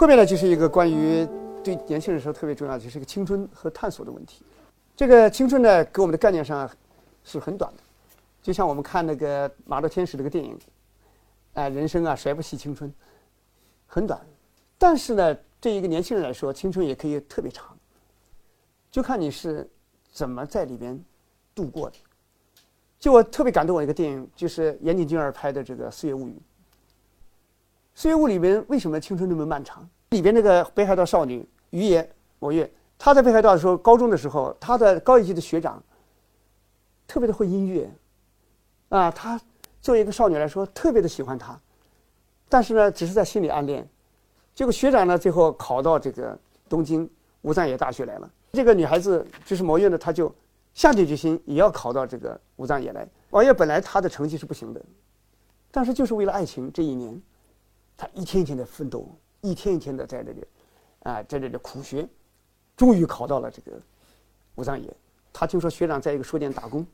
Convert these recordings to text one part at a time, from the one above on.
后面呢，就是一个关于对年轻人说特别重要，就是一个青春和探索的问题。这个青春呢，给我们的概念上是很短的，就像我们看那个《马路天使》这个电影，哎，人生啊，谁不惜青春？很短，但是呢，对一个年轻人来说，青春也可以特别长，就看你是怎么在里边度过的。就我特别感动我一个电影，就是岩井俊二拍的这个《岁月物语》。《岁月物》里边为什么青春那么漫长？里边那个北海道少女于野某月，她在北海道的时候，高中的时候，她的高一级的学长特别的会音乐，啊，她作为一个少女来说，特别的喜欢他，但是呢，只是在心里暗恋。结果学长呢，最后考到这个东京武藏野大学来了。这个女孩子就是某月呢，她就。下定决心也要考到这个武藏野来。王月本来他的成绩是不行的，但是就是为了爱情，这一年，他一天一天的奋斗，一天一天的在这里，啊，在这里苦学，终于考到了这个武藏野。他听说学长在一个书店打工，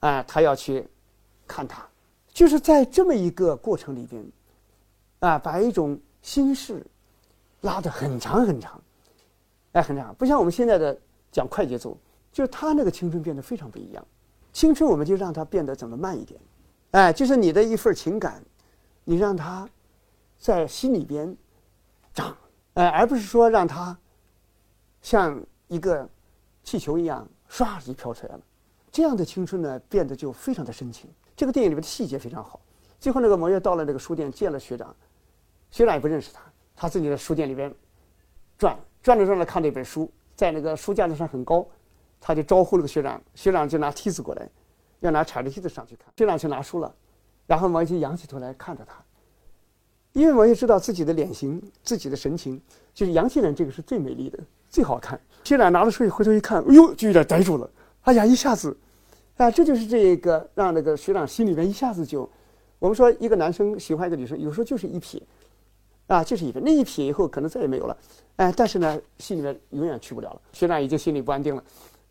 啊，他要去看他，就是在这么一个过程里边，啊，把一种心事拉得很长很长，哎，很长，不像我们现在的讲快节奏。就是他那个青春变得非常不一样，青春我们就让它变得怎么慢一点，哎，就是你的一份情感，你让它在心里边长，哎，而不是说让它像一个气球一样唰就飘出来了。这样的青春呢，变得就非常的深情。这个电影里面的细节非常好。最后那个摩耶到了那个书店见了学长，学长也不认识他，他自己在书店里边转转着转着看了一本书，在那个书架子上很高。他就招呼了个学长，学长就拿梯子过来，要拿踩着梯子上去看。学长去拿书了，然后王一仰起头来看着他，因为我也知道自己的脸型、自己的神情，就是阳气人这个是最美丽的、最好看。学长拿了书回头一看，哎呦，就有点呆住了。哎呀，一下子，啊，这就是这个让那个学长心里面一下子就，我们说一个男生喜欢一个女生，有时候就是一瞥，啊，就是一瞥，那一瞥以后可能再也没有了，哎，但是呢，心里面永远去不了了。学长已经心里不安定了。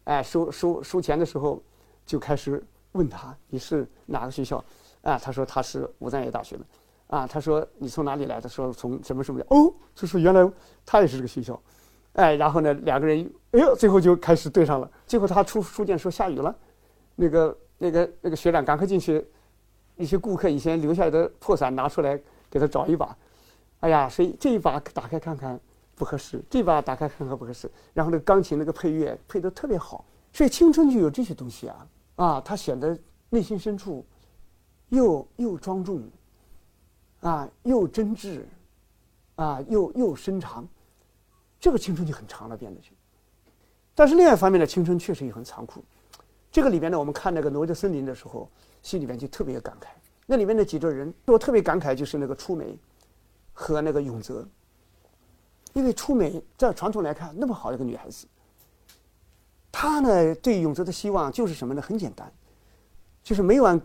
哎，收收收钱的时候，就开始问他你是哪个学校？啊，他说他是武藏野大学的。啊，他说你从哪里来的？说从什么什么。哦，就说原来他也是这个学校。哎，然后呢，两个人，哎呦，最后就开始对上了。最后他出书店说下雨了，那个那个那个学长赶快进去，一些顾客以前留下来的破伞拿出来给他找一把。哎呀，所以这一把打开看看。不合适，这把打开看看不合适。然后那个钢琴那个配乐配得特别好，所以青春就有这些东西啊啊，他显得内心深处又又庄重啊，又真挚啊，又又深长，这个青春就很长了变得去。但是另外一方面呢，青春确实也很残酷。这个里边呢，我们看那个《挪威的森林》的时候，心里面就特别感慨。那里面那几个人，我特别感慨就是那个出梅和那个永泽。因为出美在传统来看那么好一个女孩子，她呢对永泽的希望就是什么呢？很简单，就是每晚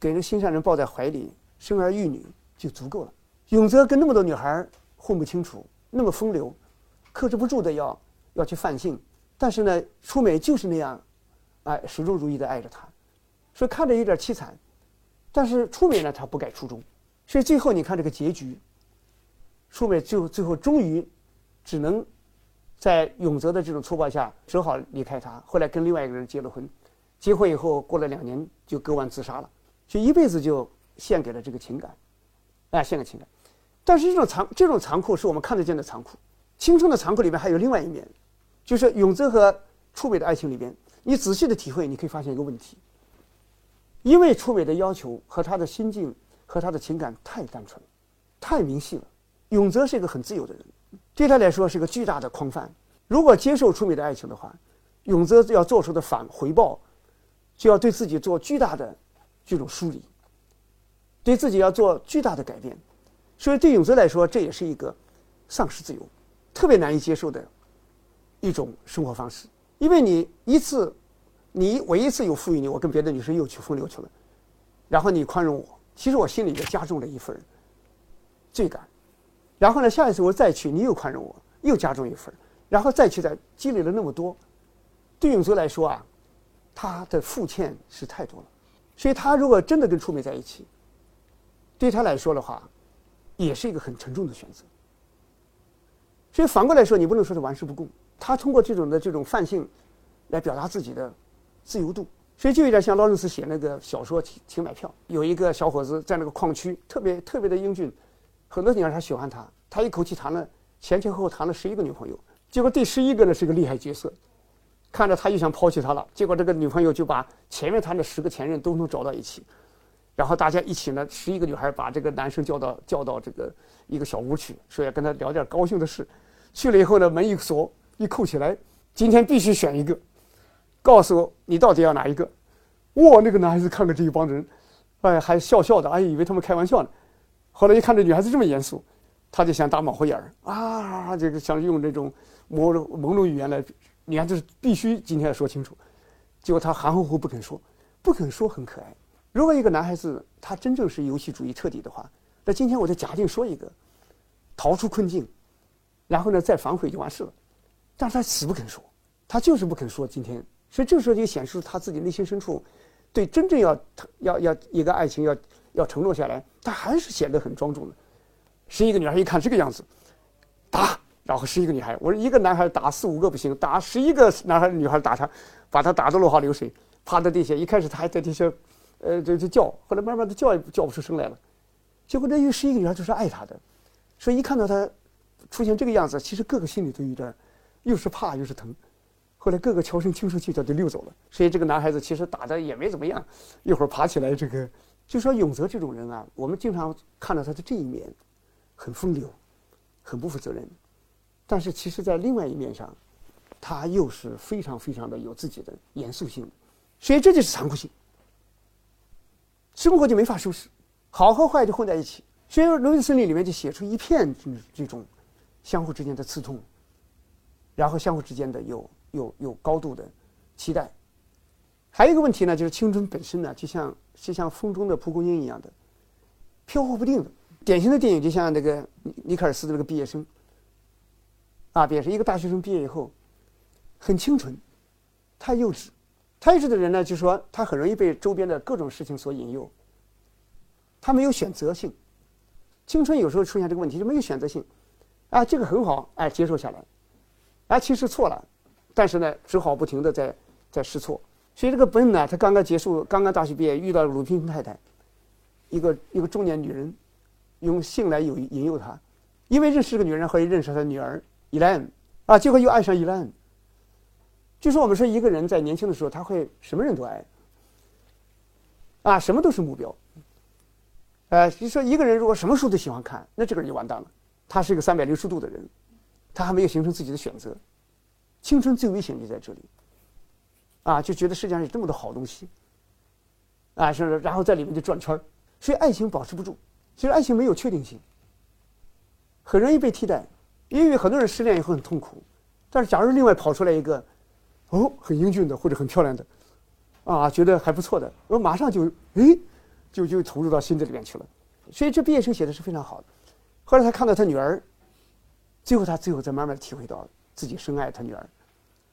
给人心上人抱在怀里，生儿育女就足够了。永泽跟那么多女孩混不清楚，那么风流，克制不住的要要去犯性，但是呢，初美就是那样，哎，始终如一的爱着他，所以看着有点凄惨，但是初美呢，她不改初衷，所以最后你看这个结局。初美最后最后终于，只能在永泽的这种粗暴下，只好离开他。后来跟另外一个人结了婚，结婚以后过了两年就割腕自杀了，就一辈子就献给了这个情感，哎，献给情感。但是这种残这种残酷是我们看得见的残酷。青春的残酷里面还有另外一面，就是永泽和初美的爱情里边，你仔细的体会，你可以发现一个问题。因为初美的要求和他的心境和他的情感太单纯，太明细了。永泽是一个很自由的人，对他来说是一个巨大的框范。如果接受初美的爱情的话，永泽要做出的反回报，就要对自己做巨大的这种梳理，对自己要做巨大的改变。所以对永泽来说，这也是一个丧失自由、特别难以接受的一种生活方式。因为你一次，你我一次有赋予你，我跟别的女生又去风流去了，然后你宽容我，其实我心里就加重了一份罪感。然后呢，下一次我再去，你又宽容我，又加重一份然后再去，再积累了那么多，对永泽来说啊，他的负欠是太多了，所以他如果真的跟初美在一起，对他来说的话，也是一个很沉重的选择，所以反过来说，你不能说是玩世不恭。他通过这种的这种泛性，来表达自己的自由度。所以就有点像劳伦斯写那个小说《请请买票》，有一个小伙子在那个矿区，特别特别的英俊，很多女孩喜欢他，他一口气谈了前前后后谈了十一个女朋友，结果第十一个呢是个厉害角色，看着他又想抛弃他了，结果这个女朋友就把前面谈的十个前任都能找到一起，然后大家一起呢，十一个女孩把这个男生叫到叫到这个一个小屋去，说要跟他聊点高兴的事，去了以后呢，门一锁一扣起来，今天必须选一个。告诉我你到底要哪一个？哇，那个男孩子看着这一帮人，哎，还笑笑的，哎，以为他们开玩笑呢。后来一看这女孩子这么严肃，他就想打马虎眼儿啊，这个想用这种朦朦胧语言来，你看这是必须今天要说清楚。结果他含糊糊不肯说，不肯说很可爱。如果一个男孩子他真正是游戏主义彻底的话，那今天我就假定说一个，逃出困境，然后呢再反悔就完事了。但是他死不肯说，他就是不肯说今天。所以这个时候就显示他自己内心深处，对真正要要要一个爱情要要承诺下来，他还是显得很庄重的。十一个女孩一看这个样子，打，然后十一个女孩，我说一个男孩打四五个不行，打十一个男孩女孩打他，把他打得落花流水，趴在地下。一开始他还在地下，呃，就就叫，后来慢慢的叫也叫不出声来了。结果那有十一个女孩就是爱他的，所以一看到他出现这个样子，其实各个心里都有点，又是怕又是疼。后来各个悄声轻声气他就溜走了，所以这个男孩子其实打的也没怎么样，一会儿爬起来，这个就说永泽这种人啊，我们经常看到他的这一面，很风流，很不负责任，但是其实在另外一面上，他又是非常非常的有自己的严肃性，所以这就是残酷性，生活就没法收拾，好和坏就混在一起，所以《龙与森林》里面就写出一片这种相互之间的刺痛，然后相互之间的有。有有高度的期待，还有一个问题呢，就是青春本身呢，就像就像风中的蒲公英一样的飘忽不定的。典型的电影就像那个尼克尔斯的那个毕业生，啊，毕业生一个大学生毕业以后，很清纯，太幼稚，太幼稚的人呢，就说他很容易被周边的各种事情所引诱，他没有选择性。青春有时候出现这个问题，就没有选择性，啊，这个很好，哎，接受下来，哎，其实错了。但是呢，只好不停的在在试错。所以这个本呢，他刚刚结束，刚刚大学毕业，遇到鲁滨逊太太，一个一个中年女人，用性来有引诱他，因为认识个女人，后来认识他女儿伊莱恩，啊，结果又爱上伊莱恩。就说我们说一个人在年轻的时候，他会什么人都爱，啊，什么都是目标。呃，就说一个人如果什么书都喜欢看，那这个人就完蛋了。他是一个三百六十度的人，他还没有形成自己的选择。青春最危险就在这里，啊，就觉得世界上有这么多好东西，啊，是，然后在里面就转圈儿，所以爱情保持不住。其实爱情没有确定性，很容易被替代，因为很多人失恋以后很痛苦。但是假如另外跑出来一个，哦，很英俊的或者很漂亮的，啊，觉得还不错的，我马上就，哎，就就投入到心里面去了。所以这毕业生写的是非常好的。后来他看到他女儿，最后他最后才慢慢体会到自己深爱他女儿。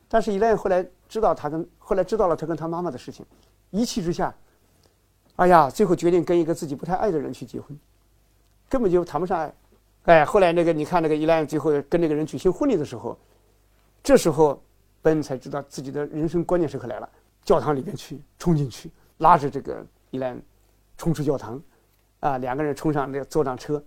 但是伊莱后来知道他跟后来知道了他跟他妈妈的事情，一气之下，哎呀，最后决定跟一个自己不太爱的人去结婚，根本就谈不上爱。哎，后来那个你看那个伊莱最后跟那个人举行婚礼的时候，这时候本才知道自己的人生关键时刻来了，教堂里边去冲进去，拉着这个伊兰冲出教堂，啊，两个人冲上那坐上车，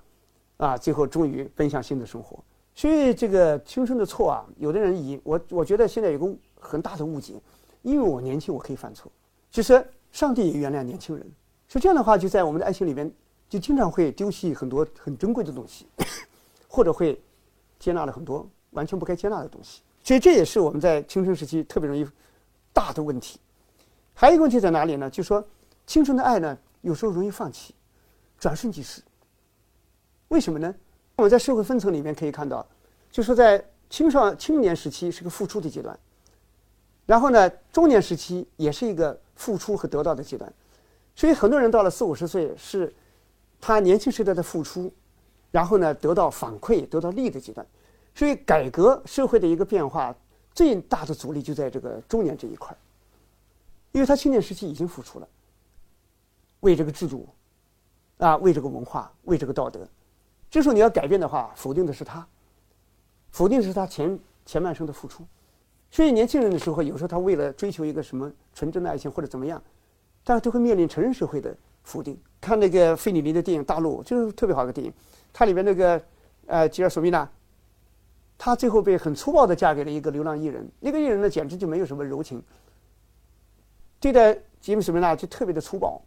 啊，最后终于奔向新的生活。所以这个青春的错啊，有的人以我我觉得现在有个很大的误解，因为我年轻我可以犯错，其实上帝也原谅年轻人。所以这样的话，就在我们的爱情里边，就经常会丢弃很多很珍贵的东西，或者会接纳了很多完全不该接纳的东西。所以这也是我们在青春时期特别容易大的问题。还有一个问题在哪里呢？就是说青春的爱呢，有时候容易放弃，转瞬即逝。为什么呢？我们在社会分层里面可以看到，就是在青少青年时期是个付出的阶段，然后呢，中年时期也是一个付出和得到的阶段，所以很多人到了四五十岁是他年轻时代的付出，然后呢得到反馈、得到利的阶段，所以改革社会的一个变化最大的阻力就在这个中年这一块因为他青年时期已经付出了，为这个制度，啊，为这个文化，为这个道德。这时候你要改变的话，否定的是他，否定的是他前前半生的付出。所以年轻人的时候，有时候他为了追求一个什么纯真的爱情或者怎么样，但是都会面临成人社会的否定。看那个费里尼的电影《大陆》，就是特别好的电影。它里面那个呃吉尔索米娜，她最后被很粗暴的嫁给了一个流浪艺人。那个艺人呢，简直就没有什么柔情，对待吉姆索米娜就特别的粗暴，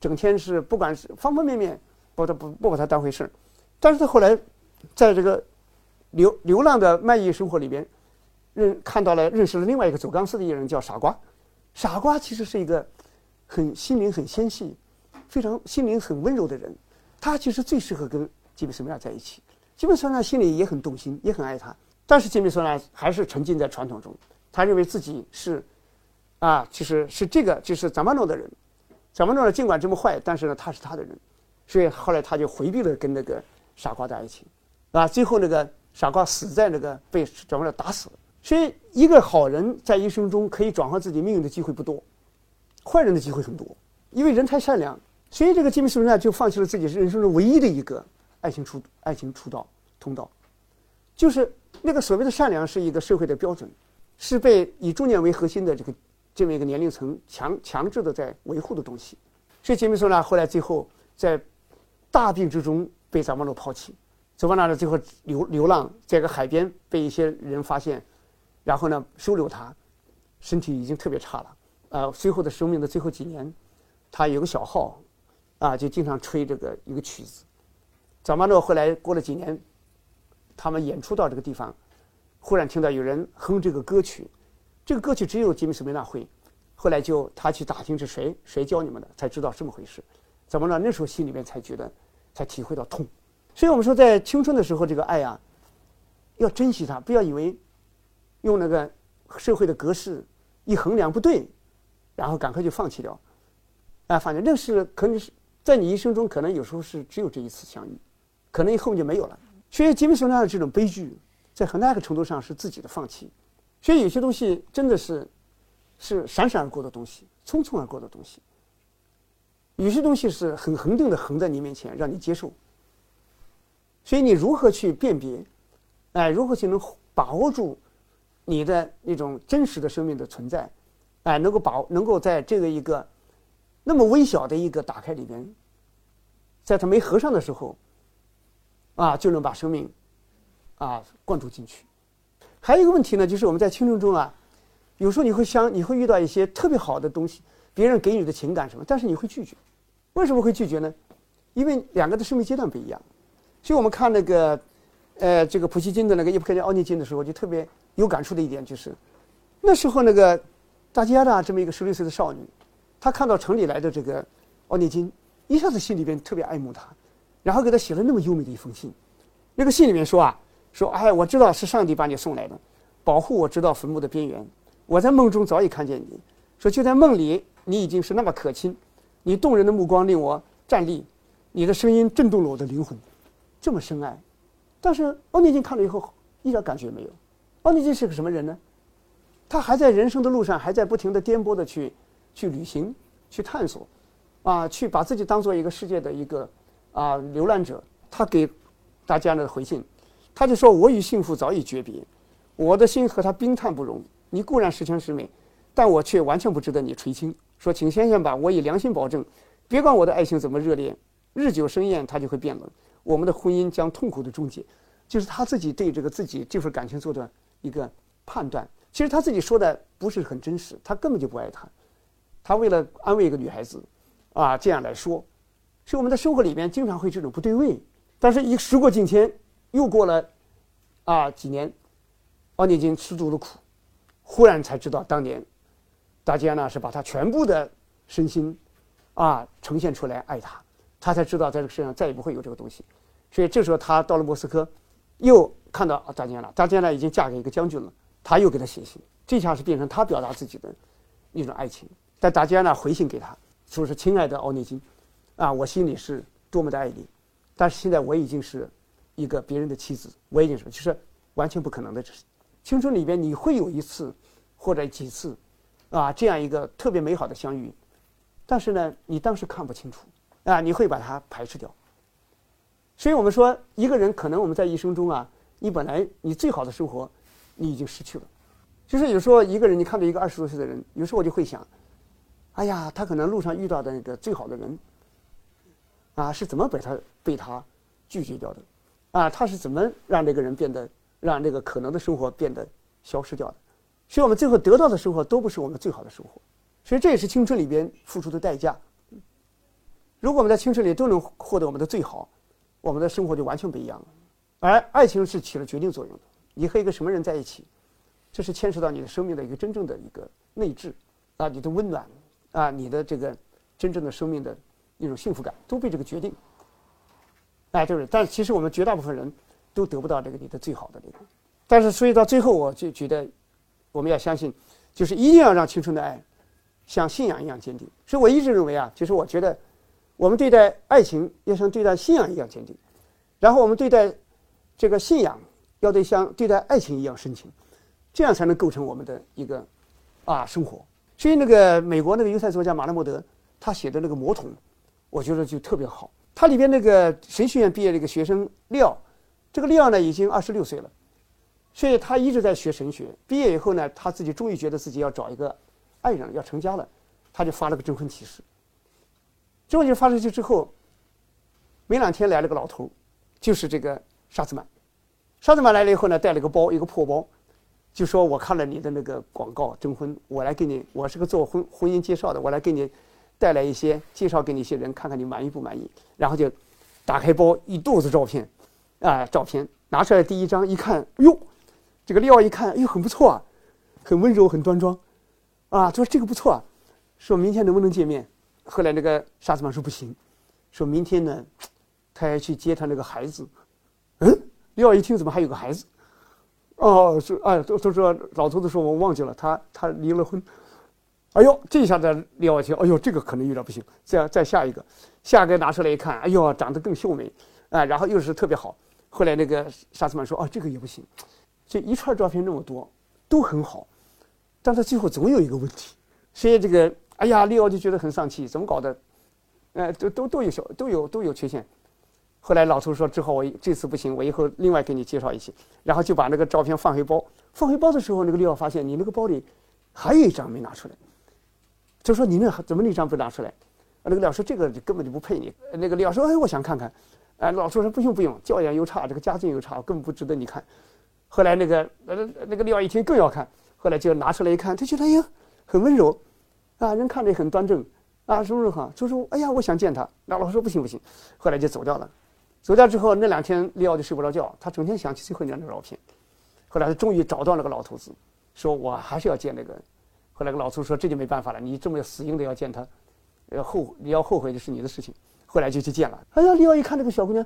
整天是不管是方方面面，不不不把他当回事。但是他后来在这个流流浪的卖艺生活里边。认看到了，认识了另外一个走钢丝的艺人，叫傻瓜。傻瓜其实是一个很心灵很纤细、非常心灵很温柔的人。他其实最适合跟吉米·索米亚在一起。吉米·索米亚心里也很动心，也很爱他。但是吉米·索米亚还是沉浸在传统中，他认为自己是啊，其实是这个就是扎马诺的人。扎马诺呢，尽管这么坏，但是呢，他是他的人。所以后来他就回避了跟那个傻瓜的爱情，啊，最后那个傻瓜死在那个被扎马诺打死。所以，一个好人在一生中可以转换自己命运的机会不多，坏人的机会很多。因为人太善良，所以这个吉米·苏呢就放弃了自己人生中唯一的一个爱情出爱情出道通道，就是那个所谓的善良是一个社会的标准，是被以中年为核心的这个这么一个年龄层强强制的在维护的东西。所以杰米·苏呢后来最后在大病之中被扎马诺抛弃，走到那里最后流流浪，在个海边被一些人发现。然后呢，收留他，身体已经特别差了。呃，随后的生命的最后几年，他有个小号，啊，就经常吹这个一个曲子。早马诺后来过了几年，他们演出到这个地方，忽然听到有人哼这个歌曲，这个歌曲只有吉米斯梅纳会。后来就他去打听是谁谁教你们的，才知道这么回事。怎么了？那时候心里面才觉得，才体会到痛。所以我们说，在青春的时候，这个爱啊，要珍惜它，不要以为。用那个社会的格式一衡量不对，然后赶快就放弃掉，啊，反正那是可能是在你一生中可能有时候是只有这一次相遇，可能以后就没有了。所以吉米·索纳的这种悲剧，在很大一个程度上是自己的放弃。所以有些东西真的是是闪闪而过的东西，匆匆而过的东西。有些东西是很恒定的横在你面前，让你接受。所以你如何去辨别？哎，如何去能把握住？你的那种真实的生命的存在，哎，能够把能够在这个一个那么微小的一个打开里边，在它没合上的时候，啊，就能把生命啊灌注进去。还有一个问题呢，就是我们在青春中啊，有时候你会想，你会遇到一些特别好的东西，别人给你的情感什么，但是你会拒绝。为什么会拒绝呢？因为两个的生命阶段不一样。所以我们看那个呃这个普希金的那个《叶普克奥涅金》的时候，就特别。有感触的一点就是，那时候那个大家的，这么一个十六岁的少女，她看到城里来的这个奥涅金，一下子心里边特别爱慕他，然后给他写了那么优美的一封信。那个信里面说啊，说哎，我知道是上帝把你送来的，保护我直到坟墓的边缘。我在梦中早已看见你，说就在梦里，你已经是那么可亲，你动人的目光令我站立，你的声音震动了我的灵魂，这么深爱。但是奥涅金看了以后，一点感觉没有。奥尼金是个什么人呢？他还在人生的路上，还在不停的颠簸的去去旅行、去探索，啊，去把自己当做一个世界的一个啊流浪者。他给大家的回信，他就说：“我与幸福早已诀别，我的心和他冰炭不容。你固然十全十美，但我却完全不值得你垂青。说，请先生吧，我以良心保证，别管我的爱情怎么热烈，日久生厌，它就会变冷，我们的婚姻将痛苦的终结。”就是他自己对这个自己这份感情做的。一个判断，其实他自己说的不是很真实，他根本就不爱她，他为了安慰一个女孩子，啊，这样来说，所以我们在生活里面经常会这种不对位。但是，一时过境迁，又过了啊几年，奥涅金吃足了苦，忽然才知道当年大家呢是把他全部的身心啊呈现出来爱他，他才知道在这个世界上再也不会有这个东西。所以这时候他到了莫斯科，又。看到大加了，大加呢已经嫁给一个将军了，他又给他写信，这下是变成他表达自己的一种爱情。但大加呢回信给他，说是亲爱的奥涅金，啊，我心里是多么的爱你，但是现在我已经是一个别人的妻子，我已经是就是完全不可能的。青春里边你会有一次或者几次，啊，这样一个特别美好的相遇，但是呢，你当时看不清楚，啊，你会把它排斥掉。所以我们说，一个人可能我们在一生中啊。你本来你最好的生活，你已经失去了。就是有时候一个人，你看到一个二十多岁的人，有时候我就会想，哎呀，他可能路上遇到的那个最好的人，啊，是怎么被他被他拒绝掉的？啊，他是怎么让这个人变得让这个可能的生活变得消失掉的？所以我们最后得到的生活都不是我们最好的生活，所以这也是青春里边付出的代价。如果我们在青春里都能获得我们的最好，我们的生活就完全不一样了。而爱情是起了决定作用的。你和一个什么人在一起，这是牵涉到你的生命的一个真正的一个内质啊，你的温暖啊，你的这个真正的生命的一种幸福感都被这个决定。哎，就是，但其实我们绝大部分人都得不到这个你的最好的这个。但是，所以到最后，我就觉得。我们要相信，就是一定要让青春的爱像信仰一样坚定。所以我一直认为啊，就是我觉得我们对待爱情要像对待信仰一样坚定，然后我们对待这个信仰要对像对待爱情一样深情，这样才能构成我们的一个啊生活。所以那个美国那个犹太作家马拉莫德他写的那个《魔童》，我觉得就特别好。他里边那个神学院毕业的一个学生廖，这个廖呢已经二十六岁了。所以他一直在学神学。毕业以后呢，他自己终于觉得自己要找一个爱人，要成家了，他就发了个征婚启事。征婚启事发出去之后，没两天来了个老头，就是这个沙兹曼。沙兹曼来了以后呢，带了个包，一个破包，就说我看了你的那个广告征婚，我来给你，我是个做婚婚姻介绍的，我来给你带来一些介绍给你一些人，看看你满意不满意。然后就打开包，一肚子照片，啊，照片拿出来第一张一看，哟。这个廖一看，哟，很不错啊，很温柔，很端庄，啊，他说这个不错啊，说明天能不能见面？后来那个沙子曼说不行，说明天呢，他要去接他那个孩子。嗯，廖一听怎么还有个孩子？哦，说哎，都都说老头子说我忘记了，他他离了婚。哎呦，这下子廖一听，哎呦，这个可能有点不行。再再下一个，下一个拿出来一看，哎呦，长得更秀美，啊，然后又是特别好。后来那个沙子曼说，哦，这个也不行。这一串照片那么多，都很好，但他最后总有一个问题，所以这个哎呀，利奥就觉得很丧气，怎么搞的？哎，都都都有小都有都有缺陷。后来老头说：“之后我这次不行，我以后另外给你介绍一些。”然后就把那个照片放回包。放回包的时候，那个利奥发现你那个包里还有一张没拿出来，就说：“你那怎么那张不拿出来？”那个廖说：“这个根本就不配你。”那个廖说：“哎，我想看看。”哎，老头说：“不用不用，教养又差，这个家境又差，根本不值得你看。”后来那个呃那个廖一听更要看，后来就拿出来一看，他觉得哎呀很温柔，啊人看着也很端正，啊什么什么哈，就说哎呀我想见他，那老师说不行不行，后来就走掉了。走掉之后那两天廖就睡不着觉，他整天想起最后那张照片。后来他终于找到那个老头子，说我还是要见那个。后来个老头说这就没办法了，你这么死硬的要见他，要后你要后悔的是你的事情。后来就去见了。哎呀廖一看这个小姑娘，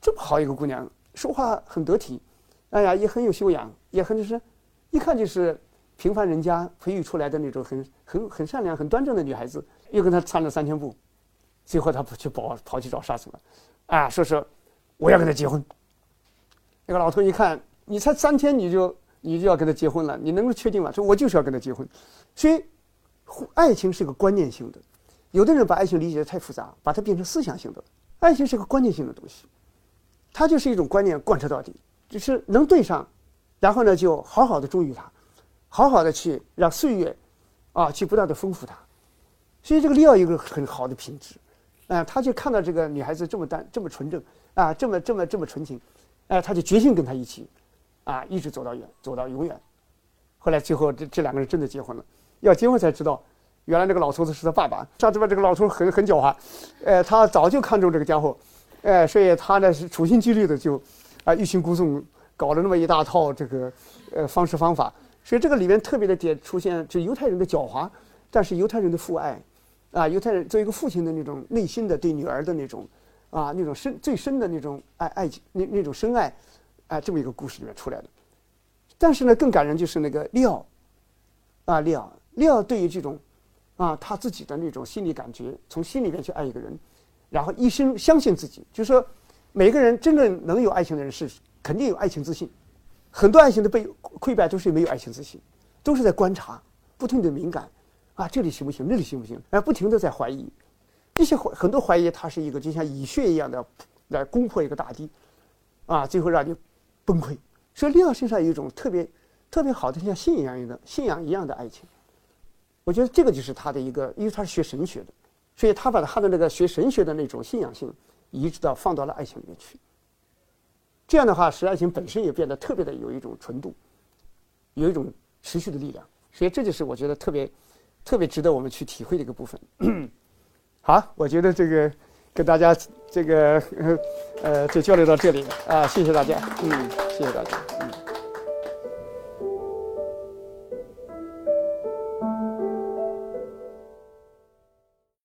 这么好一个姑娘，说话很得体。哎呀，也很有修养，也很就是，一看就是平凡人家培育出来的那种很很很善良、很端正的女孩子。又跟他窜了三千步，最后他跑去跑跑去找沙子了，啊，说是我要跟他结婚。那个老头一看，你才三天你就你就要跟他结婚了，你能够确定吗？说我就是要跟他结婚。所以，爱情是个观念性的，有的人把爱情理解的太复杂，把它变成思想性的。爱情是个观念性的东西，它就是一种观念贯彻到底。就是能对上，然后呢，就好好的忠于他，好好的去让岁月，啊，去不断的丰富他。所以这个利奥一个很好的品质，啊，他就看到这个女孩子这么单，这么纯正，啊，这么这么这么纯情，哎，他就决心跟她一起，啊，一直走到远，走到永远。后来最后这这两个人真的结婚了。要结婚才知道，原来那个老头子是他爸爸。上次吧，这个老头很很狡猾，呃，他早就看中这个家伙，哎，所以他呢是处心积虑的就。啊，欲擒故纵，搞了那么一大套这个呃方式方法，所以这个里面特别的点出现，就犹太人的狡猾，但是犹太人的父爱，啊，犹太人作为一个父亲的那种内心的对女儿的那种啊那种深最深的那种爱爱情那那种深爱，哎，这么一个故事里面出来的。但是呢，更感人就是那个利奥，啊，利奥，利奥对于这种啊他自己的那种心理感觉，从心里面去爱一个人，然后一生相信自己，就是说。每个人真正能有爱情的人是肯定有爱情自信，很多爱情的被溃败都是没有爱情自信，都是在观察，不停的敏感，啊，这里行不行，那里行不行，哎，不停的在怀疑，这些怀很多怀疑，它是一个就像蚁穴一样的来攻破一个大堤，啊，最后让你崩溃，所以利奥身上有一种特别特别好的像信仰一样的信仰一样的爱情。我觉得这个就是他的一个，因为他是学神学的，所以他把他的那个学神学的那种信仰性移植到放到了爱情里面去。这样的话，使爱情本身也变得特别的有一种纯度，有一种持续的力量。所以这就是我觉得特别特别值得我们去体会的一个部分。好，我觉得这个跟大家这个呃就交流到这里。啊，谢谢大家，嗯，谢谢大家，